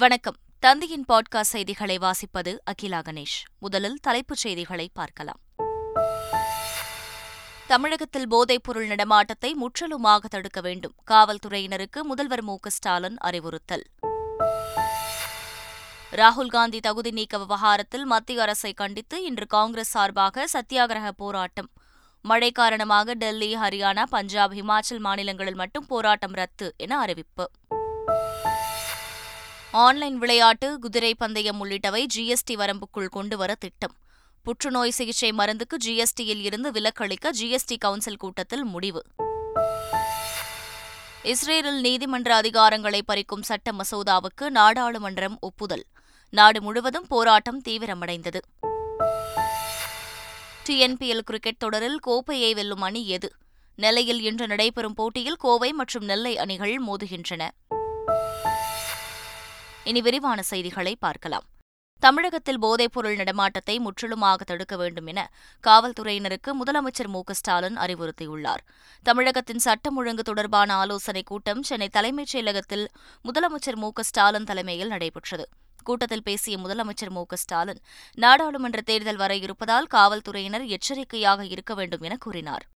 வணக்கம். தந்தையின் பாட்காஸ்ட் செய்திகளை வாசிப்பது அகிலா கணேஷ். முதலில் தலைப்புச் செய்திகளை பார்க்கலாம். தமிழகத்தில் போதைப்பொருள் நடமாட்டத்தை முற்றிலுமாக தடுக்க வேண்டும். காவல்துறையினருக்கு முதல்வர் மு ஸ்டாலின் அறிவுறுத்தல். ராகுல் காந்தி தகுதி நீக்க விவகாரத்தில் மத்திய அரசை கண்டித்து இன்று காங்கிரஸ் சார்பாக சத்தியாகிரக போராட்டம். மழை காரணமாக டெல்லி ஹரியானா பஞ்சாப் ஹிமாச்சல் மாநிலங்களில் மட்டும் போராட்டம் ரத்து என அறிவிப்பு. ஆன்லைன் விளையாட்டு குதிரை பந்தயம் உள்ளிட்டவை ஜிஎஸ்டி வரம்புக்குள் கொண்டுவர திட்டம். புற்றுநோய் சிகிச்சை மருந்துக்கு ஜிஎஸ்டியில் இருந்து விலக்களிக்க ஜிஎஸ்டி கவுன்சில் கூட்டத்தில் முடிவு. இஸ்ரேலில் நீதிமன்ற அதிகாரங்களை பறிக்கும் சட்ட மசோதாவுக்கு நாடாளுமன்றம் ஒப்புதல். நாடு முழுவதும் போராட்டம் தீவிரமடைந்தது. டிஎன்பிஎல் கிரிக்கெட் தொடரில் கோப்பையை வெல்லும் அணி எது? நெல்லையில் இன்று நடைபெறும் போட்டியில் கோவை மற்றும் நெல்லை அணிகள் மோதுகின்றன. இனி விரிவான செய்திகளை பார்க்கலாம். தமிழகத்தில் போதைப்பொருள் நடமாட்டத்தை முற்றிலுமாக தடுக்க வேண்டும் என காவல்துறையினருக்கு முதலமைச்சர் மு ஸ்டாலின் அறிவுறுத்தியுள்ளார். தமிழகத்தின் சட்டம் ஒழுங்கு தொடர்பான ஆலோசனைக் கூட்டம் சென்னை தலைமைச் செயலகத்தில் முதலமைச்சர் மு ஸ்டாலின் தலைமையில் நடைபெற்றது. கூட்டத்தில் பேசிய முதலமைச்சர் மு ஸ்டாலின் நாடாளுமன்ற தேர்தல் வர இருப்பதால் காவல்துறையினர் எச்சரிக்கையாக இருக்க வேண்டும் என கூறினார்.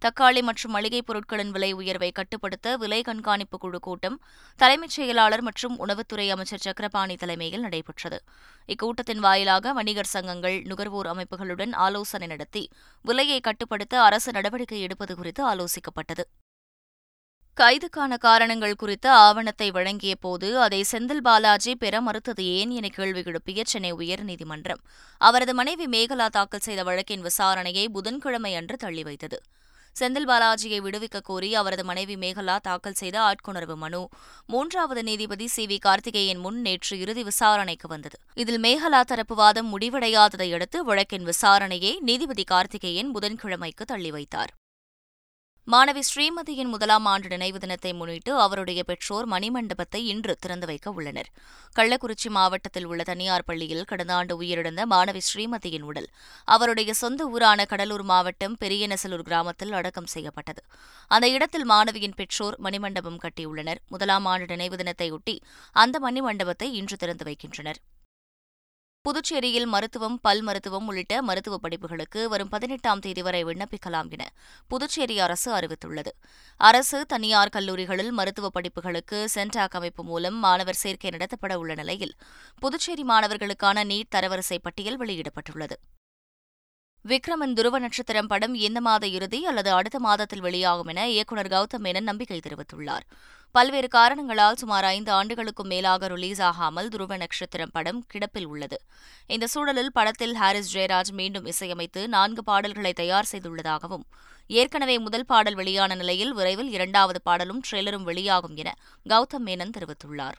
தக்காளி மற்றும் மளிகைப் பொருட்களின் விலை உயர்வை கட்டுப்படுத்த விலை கண்காணிப்பு குழு கூட்டம் தலைமைச் செயலாளர் மற்றும் உணவுத்துறை அமைச்சர் சக்கரபாணி தலைமையில் நடைபெற்றது. இக்கூட்டத்தின் வாயிலாக வணிகர் சங்கங்கள் நுகர்வோர் அமைப்புகளுடன் ஆலோசனை நடத்தி விலையை கட்டுப்படுத்த அரசு நடவடிக்கை எடுப்பது குறித்து ஆலோசிக்கப்பட்டது. கைதுக்கான காரணங்கள் குறித்த ஆவணத்தை வழங்கிய போது அதை செந்தில் பாலாஜி பெற மறுத்தது ஏன் என கேள்வி எழுப்பிய சென்னை உயர்நீதிமன்றம். அவரது மனைவி மேகலா தாக்கல் செய்த வழக்கின் விசாரணையை புதன்கிழமை அன்று தள்ளி வைத்தது. செந்தில் பாலாஜியை விடுவிக்க கோரி அவரது மனைவி மேகலா தாக்கல் செய்த ஆட்கொணர்வு மனு. மூன்றாவது நீதிபதி சி. வி. கார்த்திகேயன் முன் நேற்று இறுதி விசாரணைக்கு வந்தது. இதில் மேகலா தரப்பு வாதம் முடிவடையாததை அடுத்து வழக்கின் விசாரணையை நீதிபதி கார்த்திகேயன் புதன்கிழமைக்கு தள்ளி வைத்தார். மாணவி ஸ்ரீமதியின் முதலாம் ஆண்டு நினைவு தினத்தை முன்னிட்டு அவருடைய பெற்றோர் மணிமண்டபத்தை இன்று திறந்து வைக்க உள்ளனர். கள்ளக்குறிச்சி மாவட்டத்தில் உள்ள தனியார் பள்ளியில் கடந்த ஆண்டு உயிரிழந்த மாணவி ஸ்ரீமதியின் உடல் அவருடைய சொந்த ஊரான கடலூர் மாவட்டம் பெரியநெசலூர் கிராமத்தில் அடக்கம் செய்யப்பட்டது. அந்த இடத்தில் மாணவியின் பெற்றோர் மணிமண்டபம் கட்டியுள்ளனர். முதலாம் ஆண்டு நினைவு தினத்தையொட்டி அந்த மணிமண்டபத்தை இன்று திறந்து வைக்கின்றனர். புதுச்சேரியில் மருத்துவம் பல் மருத்துவம் உள்ளிட்ட மருத்துவ படிப்புகளுக்கு வரும் பதினெட்டாம் தேதி வரை விண்ணப்பிக்கலாம் என புதுச்சேரி அரசு அறிவித்துள்ளது. அரசு தனியார் கல்லூரிகளில் மருத்துவ படிப்புகளுக்கு சென்டாக் அமைப்பு மூலம் மாணவர் சேர்க்கை நடத்தப்பட உள்ள நிலையில் புதுச்சேரி மாணவர்களுக்கான நீட் தரவரிசை பட்டியல் வெளியிடப்பட்டுள்ளது. விக்ரமன் துருவ நட்சத்திரம் படம் இந்த மாத இறுதி அல்லது அடுத்த மாதத்தில் வெளியாகும் என இயக்குநர் கௌதம் மேனன் நம்பிக்கை தெரிவித்துள்ளார். பல்வேறு காரணங்களால் சுமார் ஐந்து ஆண்டுகளுக்கும் மேலாக ரிலீஸ் ஆகாமல் துருவ நட்சத்திரம் படம் கிடப்பில் உள்ளது. இந்த சூழலில் படத்தில் ஹாரிஸ் ஜெயராஜ் மீண்டும் இசையமைத்து நான்கு பாடல்களை தயார் செய்துள்ளதாகவும் ஏற்கனவே முதல் பாடல் வெளியான நிலையில் விரைவில் இரண்டாவது பாடலும் ட்ரெய்லரும் வெளியாகும் என கௌதம் மேனன் தெரிவித்துள்ளார்.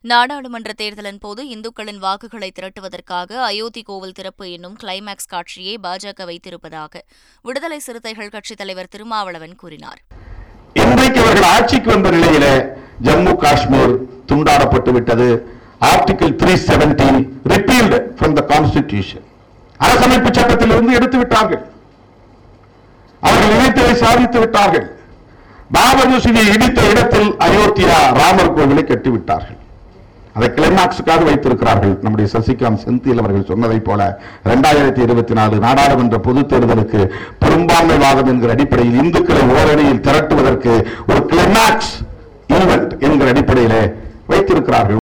நாடாளுமன்ற தேர்தலின் போது இந்துக்களின் வாக்குகளை திரட்டுவதற்காக அயோத்தி கோவில் திறப்பு என்னும் கிளைமேக்ஸ் காட்சியை பாஜக வைத்திருப்பதாக விடுதலை சிறுத்தைகள் கட்சித் தலைவர் திருமாவளவன் கூறினார். அவர்கள் ஆட்சிக்கு வந்த நிலையில ஜம்மு காஷ்மீர் துண்டாடப்பட்டு விட்டது. Article three seventeen repealed from the constitution அரசமைப்பு சட்டத்திலிருந்து எடுத்து விட்டார்கள். அவர்கள் நினைத்ததை சாதித்து விட்டார்கள். பாபர் மசூதியை இடித்த இடத்தில் அயோத்தியா ராமர் கோவிலை கட்டிவிட்டார்கள். அதை கிளைமாக்ஸுக்காக வைத்திருக்கிறார்கள். நம்முடைய சசிகாந்த் செந்தில் அவர்கள் சொன்னதை போல இரண்டாயிரத்தி இருபத்தி நாலு நாடாளுமன்ற பொது தேர்தலுக்கு பெரும்பான்மை வாதம் என்கிற அடிப்படையில் இந்துக்களை ஓரணியில் திரட்டுவதற்கு ஒரு கிளைமாக்ஸ் ஈவெண்ட் என்கிற அடிப்படையிலே வைத்திருக்கிறார்கள்.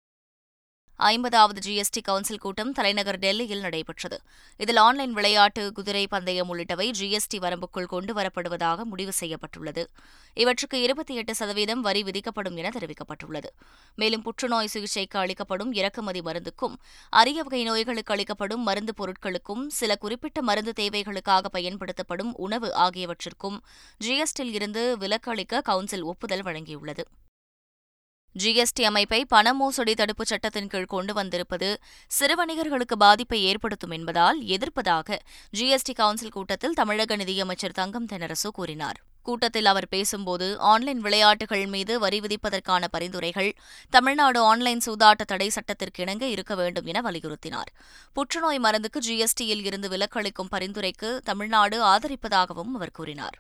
ஐம்பதாவது ஜிஎஸ்டி கவுன்சில் கூட்டம் தலைநகர் டெல்லியில் நடைபெற்றது. இதில் ஆன்லைன் விளையாட்டு குதிரை பந்தயம் உள்ளிட்டவை ஜிஎஸ்டி வரம்புக்குள் கொண்டுவரப்படுவதாக முடிவு செய்யப்பட்டுள்ளது. இவற்றுக்கு இருபத்தி எட்டு சதவீதம் வரி விதிக்கப்படும் என தெரிவிக்கப்பட்டுள்ளது. மேலும் புற்றுநோய் சிகிச்சைக்கு அளிக்கப்படும் இறக்குமதி மருந்துக்கும் அரிய வகை நோய்களுக்கு அளிக்கப்படும் மருந்து பொருட்களுக்கும் சில குறிப்பிட்ட மருந்து தேவைகளுக்காக பயன்படுத்தப்படும் உணவு ஆகியவற்றிற்கும் ஜிஎஸ்டியில் இருந்து விலக்கு அளிக்க கவுன்சில் ஒப்புதல் வழங்கியுள்ளது. ஜிஎஸ்டி அமைப்பை பண மோசடி தடுப்புச் சட்டத்தின் கீழ் கொண்டு வந்திருப்பது சிறு வணிகர்களுக்கு பாதிப்பை ஏற்படுத்தும் என்பதால் எதிர்ப்பதாக ஜிஎஸ்டி கவுன்சில் கூட்டத்தில் தமிழக நிதியமைச்சர் தங்கம் தென்னரசு கூறினார். கூட்டத்தில் அவர் பேசும்போது ஆன்லைன் விளையாட்டுகள் மீது வரி விதிப்பதற்கான பரிந்துரைகள் தமிழ்நாடு ஆன்லைன் சூதாட்ட தடை சட்டத்திற்கு இணங்க இருக்க வேண்டும் என வலியுறுத்தினார். புற்றுநோய் மருந்துக்கு ஜிஎஸ்டியில் இருந்து விலக்களிக்கும் பரிந்துரைக்கு தமிழ்நாடு ஆதரிப்பதாகவும் அவர் கூறினார்.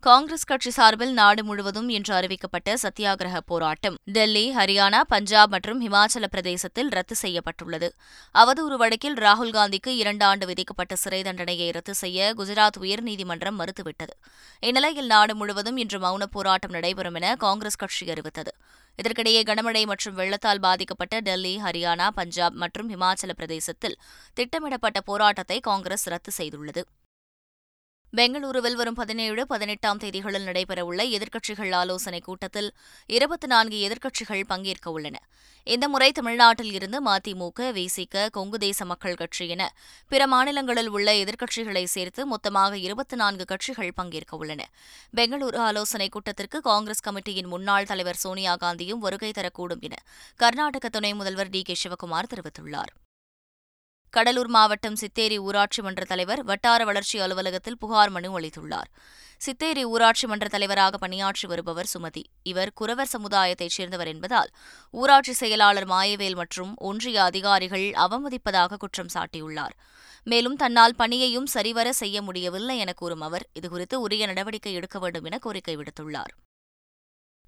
காங்கிரஸ் கட்சி சார்பில் நாடு முழுவதும் இன்று அறிவிக்கப்பட்ட சத்தியாகிரக போராட்டம். டெல்லி ஹரியானா பஞ்சாப் மற்றும் ஹிமாச்சல பிரதேசத்தில் ரத்து செய்யப்பட்டுள்ளது. அவதூறு வழக்கில் ராகுல் காந்திக்கு இரண்டு ஆண்டு விதிக்கப்பட்ட சிறை தண்டனையை ரத்து செய்ய குஜராத் உயர்நீதிமன்றம் மறுத்துவிட்டது. இந்நிலையில் நாடு முழுவதும் இன்று மௌன போராட்டம் நடைபெறும் என காங்கிரஸ் கட்சி அறிவித்தது. இதற்கிடையே கனமழை மற்றும் வெள்ளத்தால் பாதிக்கப்பட்ட டெல்லி ஹரியானா பஞ்சாப் மற்றும் ஹிமாச்சல பிரதேசத்தில் திட்டமிடப்பட்ட போராட்டத்தை காங்கிரஸ் ரத்து செய்துள்ளது. பெங்களூருவில் வரும் பதினேழு பதினெட்டாம் தேதிகளில் நடைபெறவுள்ள எதிர்க்கட்சிகள் ஆலோசனைக் கூட்டத்தில் இருபத்தி நான்கு எதிர்க்கட்சிகள் பங்கேற்க உள்ளன. இந்த முறை தமிழ்நாட்டில் இருந்து மதிமுக விசிக கொங்கு தேச மக்கள் கட்சி என பிற மாநிலங்களில் உள்ள எதிர்க்கட்சிகளை சேர்த்து மொத்தமாக இருபத்தி நான்கு கட்சிகள் பங்கேற்க உள்ளன. பெங்களூரு ஆலோசனைக் கூட்டத்திற்கு காங்கிரஸ் கமிட்டியின் முன்னாள் தலைவர் சோனியா காந்தியும் வருகை தரக்கூடும் என கர்நாடக துணை முதல்வர் டி கே சிவக்குமார் தெரிவித்துள்ளார். கடலூர் மாவட்டம் சித்தேரி ஊராட்சி மன்ற தலைவர் வட்டார வளர்ச்சி அலுவலகத்தில் புகார் மனு அளித்துள்ளார். சித்தேரி ஊராட்சி மன்ற தலைவராக பணியாற்றி வருபவர் சுமதி. இவர் குறவர் சமுதாயத்தைச் சேர்ந்தவர் என்பதால் ஊராட்சி செயலாளர் மாயவேல் மற்றும் ஒன்றிய அதிகாரிகள் அவமதிப்பதாக குற்றம் சாட்டியுள்ளார். மேலும் தன்னால் பணியையும் சரிவர செய்ய முடியவில்லை என கூறும் அவர் இதுகுறித்து உரிய நடவடிக்கை எடுக்க வேண்டும் என கோரிக்கை விடுத்துள்ளார்.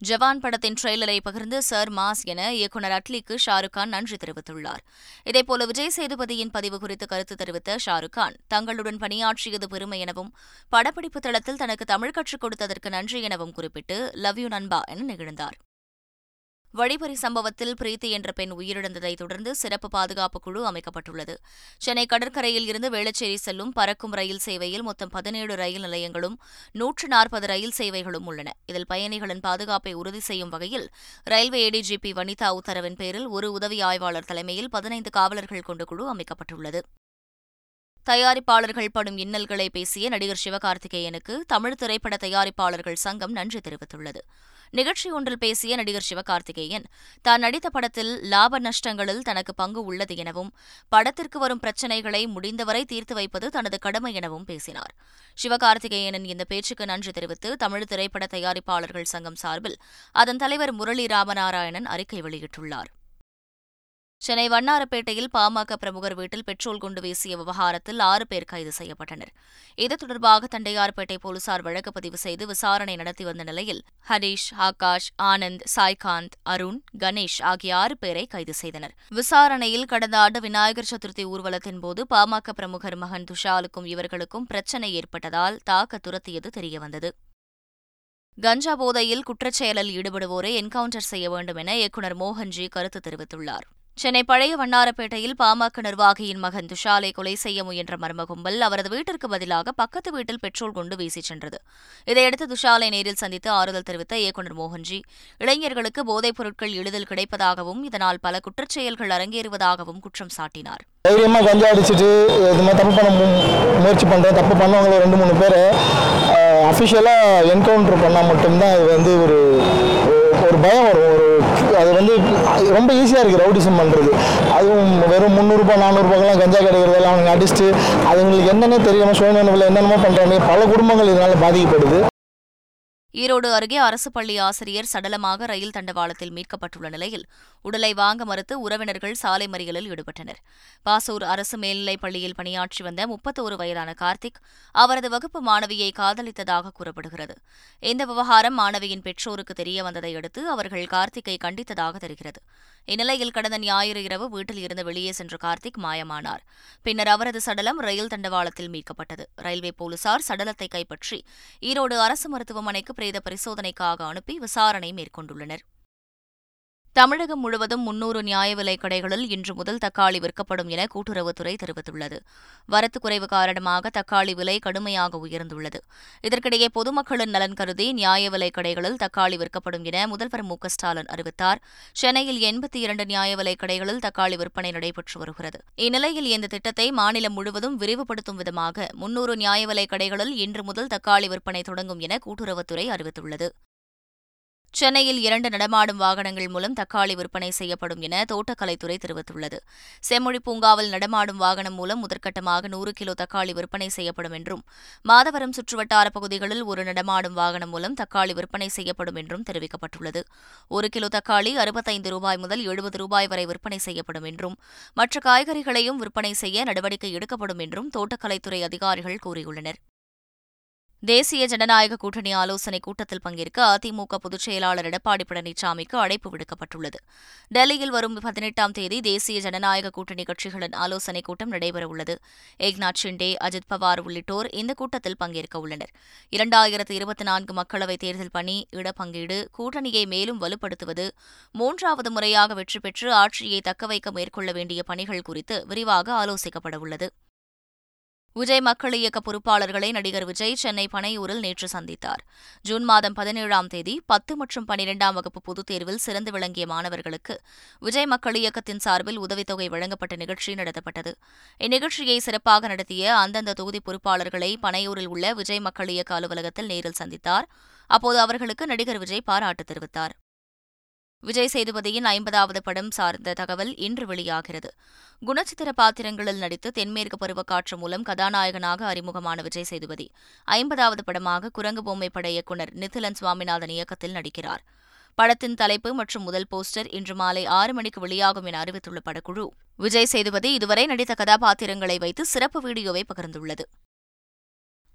ஜவான் படத்தின் ட்ரெய்லரை பகிர்ந்து சர் மாஸ் என இயக்குநர் அட்லிக்கு ஷாருக் கான் நன்றி தெரிவித்துள்ளார். இதேபோல விஜய் சேதுபதியின் பதிவு குறித்து கருத்து தெரிவித்த ஷாருக் கான் தங்களுடன் பணியாற்றியது பெருமை எனவும் படப்பிடிப்பு தளத்தில் தனக்கு தமிழ் கற்றுக் கொடுத்ததற்கு நன்றி எனவும் குறிப்பிட்டு லவ் யூ நண்பா என நிகழ்ந்தார். வழிபறி சம்பவத்தில் பிரீத்தி என்ற பெண் உயிரிழந்ததை தொடர்ந்து சிறப்பு பாதுகாப்பு குழு அமைக்கப்பட்டுள்ளது. சென்னை கடற்கரையில் இருந்து வேளச்சேரி செல்லும் பறக்கும் ரயில் சேவையில் மொத்தம் பதினேழு ரயில் நிலையங்களும் நூற்று நாற்பது ரயில் சேவைகளும் உள்ளன. இதில் பயணிகளின் பாதுகாப்பை உறுதி செய்யும் வகையில் ரயில்வே ஏடிஜிபி வனிதா உத்தரவின் பேரில் ஒரு உதவி ஆய்வாளர் தலைமையில் பதினைந்து காவலர்கள் கொண்ட குழு அமைக்கப்பட்டுள்ளது. தயாரிப்பாளர்கள் படும் இன்னல்களை பேசிய நடிகர் சிவகார்த்திகேயனுக்கு தமிழ் திரைப்பட தயாரிப்பாளர்கள் சங்கம் நன்றி தெரிவித்துள்ளது. நிகழ்ச்சி ஒன்றில் பேசிய நடிகர் சிவகார்த்திகேயன் தான் நடித்த படத்தில் லாப நஷ்டங்களில் தனக்கு பங்கு உள்ளது எனவும் படத்திற்கு வரும் பிரச்சினைகளை முடிந்தவரை தீர்த்து வைப்பது தனது கடமை எனவும் பேசினார். சிவகார்த்திகேயனின் இந்த பேச்சுக்கு நன்றி தெரிவித்து தமிழ் திரைப்பட தயாரிப்பாளர்கள் சங்கம் சார்பில் அதன் தலைவர் முரளி ராமநாராயணன் அறிக்கை வெளியிட்டுள்ளார். சென்னை வண்ணாரப்பேட்டையில் பாமக பிரமுகர் வீட்டில் பெட்ரோல் குண்டு வீசிய விவகாரத்தில் ஆறு பேர் கைது செய்யப்பட்டனர். இது தொடர்பாக தண்டையார்பேட்டை போலீசார் வழக்கு பதிவு செய்து விசாரணை நடத்தி வந்த நிலையில் ஹரீஷ் ஆகாஷ் ஆனந்த் சாய்காந்த் அருண் கணேஷ் ஆகிய ஆறு பேரை கைது செய்தனர். விசாரணையில் கடந்த ஆண்டு விநாயகர் சதுர்த்தி ஊர்வலத்தின் போது பாமக பிரமுகர் மகன் துஷாலுக்கும் இவர்களுக்கும் பிரச்சினை ஏற்பட்டதால் தாக்க துரத்தியது தெரியவந்தது. கஞ்சா போதையில் குற்றச்செயலில் ஈடுபடுவோரை என்கவுண்டர் செய்ய வேண்டும் என இயக்குநர் மோகன்ஜி கருத்து தெரிவித்துள்ளார். சென்னை பழைய வண்ணாரப்பேட்டையில் பாமக நிர்வாகியின் மகன் துஷாலை கொலை செய்ய முயன்ற மர்ம கும்பல் அவரது வீட்டிற்கு பதிலாக பக்கத்து வீட்டில் பெட்ரோல் கொண்டு வீசிச் சென்றது. இதையடுத்து துஷாலை நேரில் சந்தித்து ஆறுதல் தெரிவித்த இயக்குநர் மோகன்ஜி இளைஞர்களுக்கு போதைப் பொருட்கள் எளிதில் கிடைப்பதாகவும் இதனால் பல குற்றச்செயல்கள் அரங்கேறுவதாகவும் குற்றம் சாட்டினார். தைரியமாக கஞ்சா அடிச்சுட்டு இது மாதிரி தப்பு பண்ண முயற்சி பண்ணுறேன் தப்பு பண்ணவங்கள ரெண்டு மூணு பேர் அஃபிஷியலாக என்கவுண்டர் பண்ணால் மட்டும்தான் இது வந்து ஒரு ஒரு பயம் வரும். ரொம்ப ஈஸியாக இருக்குது ரவுடிசம் பண்ணுறது அதுவும் வெறும் முந்நூறுரூபா நானூறுபாக்கெல்லாம் கஞ்சா கிடைக்கிறதெல்லாம் அவங்க அடிச்சுட்டு அதுங்களுக்கு என்னென்ன தெரியாமல் சுயநலவில் என்னென்னமோ பண்ணுறாங்க பல குடும்பங்கள் இதனால் பாதிக்கப்படுது. ஈரோடு அருகே அரசு பள்ளி ஆசிரியர் சடலமாக ரயில் தண்டவாளத்தில் மீட்கப்பட்டுள்ள நிலையில் உடலை வாங்க மறுத்து உறவினர்கள் சாலை மறியலில் ஈடுபட்டனர். பாசூர் அரசு மேல்நிலைப் பள்ளியில் பணியாற்றி வந்த முப்பத்தோரு வயதான கார்த்திக் அவரது வகுப்பு மாணவியை காதலித்ததாக கூறப்படுகிறது. இந்த விவகாரம் மாணவியின் பெற்றோருக்கு தெரிய வந்ததை அடுத்து அவர்கள் கார்த்திக்கை கண்டித்ததாக தெரிகிறது. இந்நிலையில் கடந்த ஞாயிறு இரவு வீட்டில் இருந்து வெளியே சென்ற கார்த்திக் மாயமானார். பின்னர் அவரது சடலம் ரயில் தண்டவாளத்தில் மீட்கப்பட்டது. ரயில்வே போலீசார் சடலத்தை கைப்பற்றி ஈரோடு அரசு மருத்துவமனைக்கு பிரேத பரிசோதனைக்காக அனுப்பி விசாரணை மேற்கொண்டுள்ளனர். தமிழகம் முழுவதும் முன்னூறு நியாய விலைக் கடைகளில் இன்று முதல் தக்காளி விற்கப்படும் என கூட்டுறவுத்துறை தெரிவித்துள்ளது. வரத்து குறைவு காரணமாக தக்காளி விலை கடுமையாக உயர்ந்துள்ளது. இதற்கிடையே பொதுமக்களின் நலன் கருதி நியாய விலைக் கடைகளில் தக்காளி விற்கப்படும் என முதல்வர் மு ஸ்டாலின் அறிவித்தார். சென்னையில் எண்பத்தி இரண்டு நியாய விலைக் கடைகளில் தக்காளி விற்பனை நடைபெற்று வருகிறது. இந்நிலையில் இந்த திட்டத்தை மாநிலம் முழுவதும் விரிவுபடுத்தும் விதமாக முன்னூறு நியாய விலைக் கடைகளில் இன்று முதல் தக்காளி விற்பனை தொடங்கும் என கூட்டுறவுத்துறை அறிவித்துள்ளது. சென்னையில் இரண்டு நடமாடும் வாகனங்கள் மூலம் தக்காளி விற்பனை செய்யப்படும் என தோட்டக்கலைத்துறை தெரிவித்துள்ளது. செம்மொழி பூங்காவில் நடமாடும் வாகனம் மூலம் முதற்கட்டமாக நூறு கிலோ தக்காளி விற்பனை செய்யப்படும் என்றும் மாதவரம் சுற்றுவட்டார பகுதிகளில் ஒரு நடமாடும் வாகனம் மூலம் தக்காளி விற்பனை செய்யப்படும் என்றும் தெரிவிக்கப்பட்டுள்ளது. ஒரு கிலோ தக்காளி அறுபத்தைந்து ரூபாய் முதல் எழுபது ரூபாய் வரை விற்பனை செய்யப்படும் என்றும் மற்ற காய்கறிகளையும் விற்பனை செய்ய நடவடிக்கை எடுக்கப்படும் என்றும் தோட்டக்கலைத்துறை அதிகாரிகள் கூறியுள்ளனர். தேசிய ஜனநாயக கூட்டணி ஆலோசனைக் கூட்டத்தில் பங்கேற்க அதிமுக பொதுச் செயலாளர் எடப்பாடி பழனிசாமிக்கு அழைப்பு விடுக்கப்பட்டுள்ளது. டெல்லியில் வரும் பதினெட்டாம் தேதி தேசிய ஜனநாயக கூட்டணி கட்சிகளின் ஆலோசனைக் கூட்டம் நடைபெறவுள்ளது. ஏக்நாத் ஷிண்டே அஜித் பவார் உள்ளிட்டோர் இந்த கூட்டத்தில் பங்கேற்க உள்ளனர். இரண்டாயிரத்து இருபத்தி நான்கு மக்களவைத் தேர்தல் பணி இடப்பங்கீடு கூட்டணியை மேலும் வலுப்படுத்துவது மூன்றாவது முறையாக வெற்றி பெற்று ஆட்சியை தக்கவைக்க மேற்கொள்ள வேண்டிய பணிகள் குறித்து விரிவாக ஆலோசிக்கப்படவுள்ளது. விஜய் மக்கள் இயக்க பொறுப்பாளர்களை நடிகர் விஜய் சென்னை பனையூரில் நேற்று சந்தித்தார். ஜூன் மாதம் பதினேழாம் தேதி பத்து மற்றும் பனிரெண்டாம் வகுப்பு பொதுத் தேர்வில் சிறந்து விளங்கிய மாணவர்களுக்கு விஜய் மக்கள் இயக்கத்தின் சார்பில் உதவித்தொகை வழங்கப்பட்ட நிகழ்ச்சி நடத்தப்பட்டது. இந்நிகழ்ச்சியை சிறப்பாக நடத்திய அந்தந்த தொகுதி பொறுப்பாளர்களை பனையூரில் உள்ள விஜய் மக்கள் இயக்க அலுவலகத்தில் நேரில் சந்தித்தார். அப்போது அவர்களுக்கு நடிகர் விஜய் பாராட்டு தெரிவித்தார். விஜய் சேதுபதியின் ஐம்பதாவது படம் சார்ந்த தகவல் இன்று வெளியாகிறது. குணச்சித்திர பாத்திரங்களில் நடித்து தென்மேற்கு பருவக்காற்று மூலம் கதாநாயகனாக அறிமுகமான விஜய் சேதுபதி ஐம்பதாவது படமாக குரங்கு பொம்மை பட இயக்குநர் நிதிலன் சுவாமிநாதன் இயக்கத்தில் நடிக்கிறார். படத்தின் தலைப்பு மற்றும் முதல் போஸ்டர் இன்று மாலை ஆறு மணிக்கு வெளியாகும் என அறிவித்துள்ள படக்குழு விஜய் சேதுபதி இதுவரை நடித்த கதாபாத்திரங்களை வைத்து சிறப்பு வீடியோவை பகிர்ந்துள்ளது.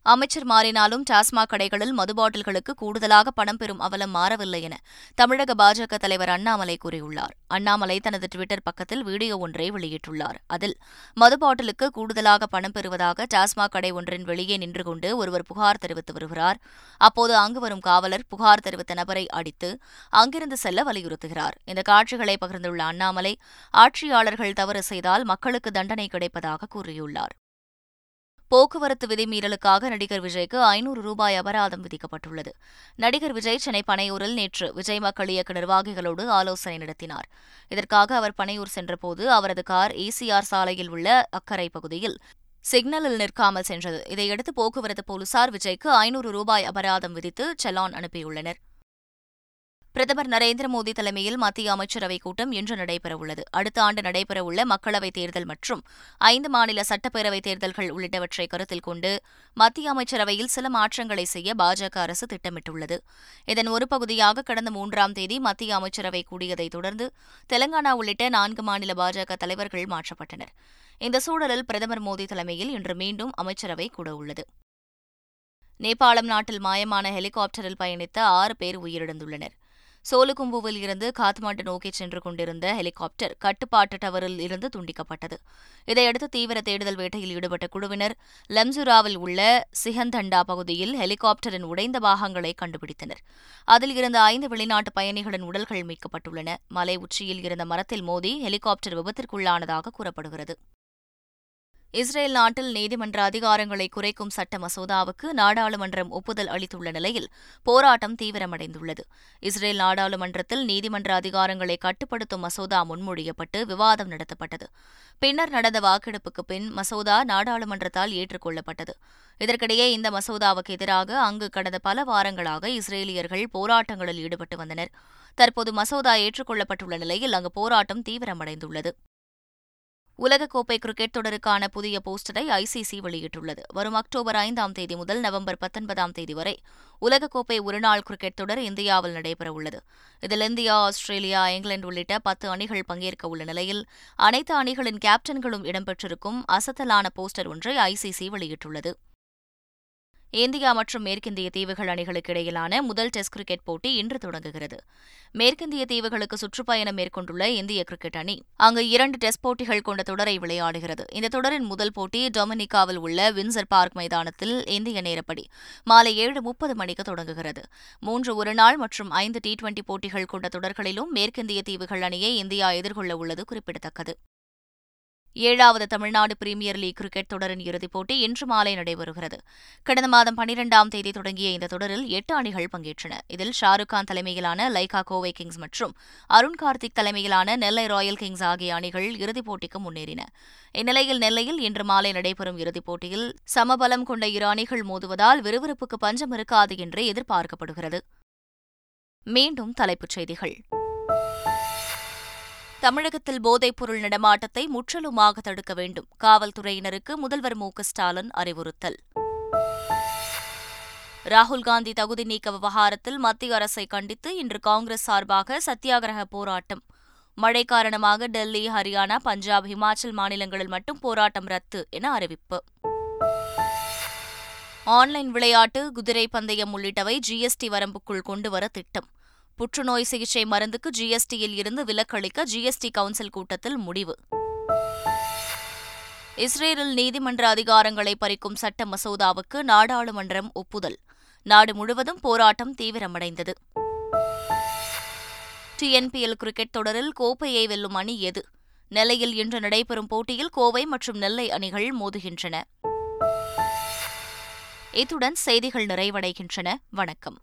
அமைச்சர் மாறினாலும் டாஸ்மாக் கடைகளில் மது பாட்டில்களுக்கு கூடுதலாக பணம் பெறும் அவலம் மாறவில்லை என தமிழக பாஜக தலைவர் அண்ணாமலை கூறியுள்ளார். அண்ணாமலை தனது டுவிட்டர் பக்கத்தில் வீடியோ ஒன்றை வெளியிட்டுள்ளார். அதில் மது பாட்டிலுக்கு கூடுதலாக பணம் பெறுவதாக டாஸ்மாக் கடை ஒன்றின் வெளியே நின்று கொண்டு ஒருவர் புகார் தெரிவித்து வருகிறார். அப்போது அங்கு வரும் காவலர் புகார் தெரிவித்த நபரை அடித்து அங்கிருந்து செல்ல வலியுறுத்துகிறார். இந்த காட்சிகளை பகிர்ந்துள்ள அண்ணாமலை ஆட்சியாளர்கள் தவறு செய்தால் மக்களுக்கு தண்டனை கிடைப்பதாக கூறியுள்ளார். போக்குவரத்து விதிமீறலுக்காக நடிகர் விஜய்க்கு ஐநூறு ரூபாய் அபராதம் விதிக்கப்பட்டுள்ளது. நடிகர் விஜய் சென்னை பனையூரில் நேற்று விஜய் மக்கள் இயக்க நிர்வாகிகளோடு ஆலோசனை நடத்தினார். இதற்காக அவர் பனையூர் சென்றபோது அவரது கார் ஏசிஆர் சாலையில் உள்ள அக்கரை பகுதியில் சிக்னலில் நிற்காமல் சென்றது. இதையடுத்து போக்குவரத்து போலீசார் விஜய்க்கு ஐநூறு ரூபாய் அபராதம் விதித்து செலான் அனுப்பியுள்ளனர். பிரதமர் நரேந்திர மோடி தலைமையில் மத்திய அமைச்சரவைக் கூட்டம் இன்று நடைபெறவுள்ளது. அடுத்த ஆண்டு நடைபெறவுள்ள மக்களவைத் தேர்தல் மற்றும் ஐந்து மாநில சட்டப்பேரவைத் தேர்தல்கள் உள்ளிட்டவற்றை கருத்தில் கொண்டு மத்திய அமைச்சரவையில் சில மாற்றங்களை செய்ய பாஜக அரசு திட்டமிட்டுள்ளது. இதன் ஒரு பகுதியாக கடந்த மூன்றாம் தேதி மத்திய அமைச்சரவை கூடியதைத் தொடர்ந்து தெலங்கானா உள்ளிட்ட நான்கு மாநில பாஜக தலைவர்கள் மாற்றப்பட்டனர். இந்த சூழலில் பிரதமர் மோடி தலைமையில் இன்று மீண்டும் அமைச்சரவை கூடவுள்ளது நேபாளம் நாட்டில் மாயமான ஹெலிகாப்டரில் பயணித்த ஆறு பேர் உயிரிழந்துள்ளனர். சோலுகும்புவில் இருந்து காத்மாண்டு நோக்கி சென்று கொண்டிருந்த ஹெலிகாப்டர் கட்டுப்பாட்டு டவரில் இருந்து துண்டிக்கப்பட்டது. இதையடுத்து தீவிர தேடுதல் வேட்டையில் ஈடுபட்ட குழுவினர் லம்சுராவில் உள்ள சிஹந்தண்டா பகுதியில் ஹெலிகாப்டரின் உடைந்த பாகங்களை கண்டுபிடித்தனர். அதில் இருந்த ஐந்து வெளிநாட்டு பயணிகளின் உடல்கள் மீட்கப்பட்டுள்ளன. மலை உச்சியில் இருந்த மரத்தில் மோதி ஹெலிகாப்டர் விபத்திற்குள்ளானதாக கூறப்படுகிறது. இஸ்ரேல் நாட்டில் நீதிமன்ற அதிகாரங்களை குறைக்கும் சட்ட மசோதாவுக்கு நாடாளுமன்றம் ஒப்புதல் அளித்துள்ள நிலையில் போராட்டம் தீவிரமடைந்துள்ளது. இஸ்ரேல் நாடாளுமன்றத்தில் நீதிமன்ற அதிகாரங்களை கட்டுப்படுத்தும் மசோதா முன்மொழியப்பட்டு விவாதம் நடத்தப்பட்டது. பின்னர் நடந்த வாக்கெடுப்புக்கு பின் மசோதா நாடாளுமன்றத்தால் ஏற்றுக்கொள்ளப்பட்டது. இதற்கிடையே இந்த மசோதாவுக்கு எதிராக அங்கு கடந்த பல வாரங்களாக இஸ்ரேலியர்கள் போராட்டங்களில் ஈடுபட்டு வந்தனர். தற்போது மசோதா ஏற்றுக்கொள்ளப்பட்டுள்ள நிலையில் அங்கு போராட்டம் தீவிரமடைந்துள்ளது. உலகக்கோப்பை கிரிக்கெட் தொடருக்கான புதிய போஸ்டரை ஐசிசி வெளியிட்டுள்ளது. வரும் அக்டோபர் ஐந்தாம் தேதி முதல் நவம்பர் பத்தொன்பதாம் தேதி வரை உலகக்கோப்பை ஒருநாள் கிரிக்கெட் தொடர் இந்தியாவில் நடைபெறவுள்ளது. இதில் இந்தியா ஆஸ்திரேலியா இங்கிலாந்து உள்ளிட்ட பத்து அணிகள் பங்கேற்க உள்ள நிலையில் அனைத்து அணிகளின் கேப்டன்களும் இடம்பெற்றிருக்கும் அசத்தலான போஸ்டர் ஒன்றை ஐசிசி வெளியிட்டுள்ளது. இந்தியா மற்றும் மேற்கிந்திய தீவுகள் அணிகளுக்கு இடையிலான முதல் டெஸ்ட் கிரிக்கெட் போட்டி இன்று தொடங்குகிறது. மேற்கிந்திய தீவுகளுக்கு சுற்றுப்பயணம் மேற்கொண்டுள்ள இந்திய கிரிக்கெட் அணி அங்கு இரண்டு டெஸ்ட் போட்டிகள் கொண்ட தொடரை விளையாடுகிறது. இந்த தொடரின் முதல் போட்டி டொமினிகாவில் உள்ள வின்சர் பார்க் மைதானத்தில் இந்திய நேரப்படி மாலை ஏழு முப்பது மணிக்கு தொடங்குகிறது. மூன்று ஒருநாள் மற்றும் ஐந்து டி டுவெண்டி போட்டிகள் கொண்ட தொடர்களிலும் மேற்கிந்திய தீவுகள் அணியை இந்தியா எதிர்கொள்ள உள்ளது குறிப்பிடத்தக்கது. ஏழாவது தமிழ்நாடு பிரீமியர் லீக் கிரிக்கெட் தொடரின் இறுதிப் போட்டி இன்று மாலை நடைபெறுகிறது. கடந்த மாதம் பனிரெண்டாம் தேதி தொடங்கிய இந்த தொடரில் எட்டு அணிகள் பங்கேற்றன. இதில் ஷாருக் கான் தலைமையிலான லைகா கோவை கிங்ஸ் மற்றும் அருண் கார்த்திக் தலைமையிலான நெல்லை ராயல் கிங்ஸ் ஆகிய அணிகள் இறுதிப் போட்டிக்கு முன்னேறின. இந்நிலையில் நெல்லையில் இன்று மாலை நடைபெறும் இறுதிப் போட்டியில் சமபலம் கொண்ட இரு அணிகள் மோதுவதால் விறுவிறுப்புக்கு பஞ்சம் இருக்காது என்று எதிர்பார்க்கப்படுகிறது. மீண்டும் தலைப்புச் செய்திகள். தமிழகத்தில் போதைப்பொருள் நடமாட்டத்தை முற்றிலுமாக தடுக்க வேண்டும். காவல்துறையினருக்கு முதல்வர் மு ஸ்டாலின் அறிவுறுத்தல். ராகுல் காந்தி தகுதி நீக்க விவகாரத்தில் மத்திய அரசை கண்டித்து இன்று காங்கிரஸ் சார்பாக சத்தியாகிரக போராட்டம். மழை காரணமாக டெல்லி ஹரியானா பஞ்சாப் ஹிமாச்சல் மாநிலங்களில் மட்டும் போராட்டம் ரத்து என அறிவிப்பு. ஆன்லைன் விளையாட்டு குதிரை பந்தயம் உள்ளிட்டவை ஜிஎஸ்டி வரம்புக்குள் கொண்டுவர திட்டம். புற்றுநோய் சிகிச்சை மருந்துக்கு ஜிஎஸ்டியில் இருந்து விலக்களிக்க ஜிஎஸ்டி கவுன்சில் கூட்டத்தில் முடிவு. இஸ்ரேலில் நீதிமன்ற அதிகாரங்களை பறிக்கும் சட்ட மசோதாவுக்கு நாடாளுமன்றம் ஒப்புதல். நாடு முழுவதும் போராட்டம் தீவிரமடைந்தது. டிஎன்பிஎல் கிரிக்கெட் தொடரில் கோப்பையை வெல்லும் அணி எது? நெல்லையில் இன்று நடைபெறும் போட்டியில் கோவை மற்றும் நெல்லை அணிகள் மோதுகின்றன. இத்துடன் செய்திகள் நிறைவடைகின்றன. வணக்கம்.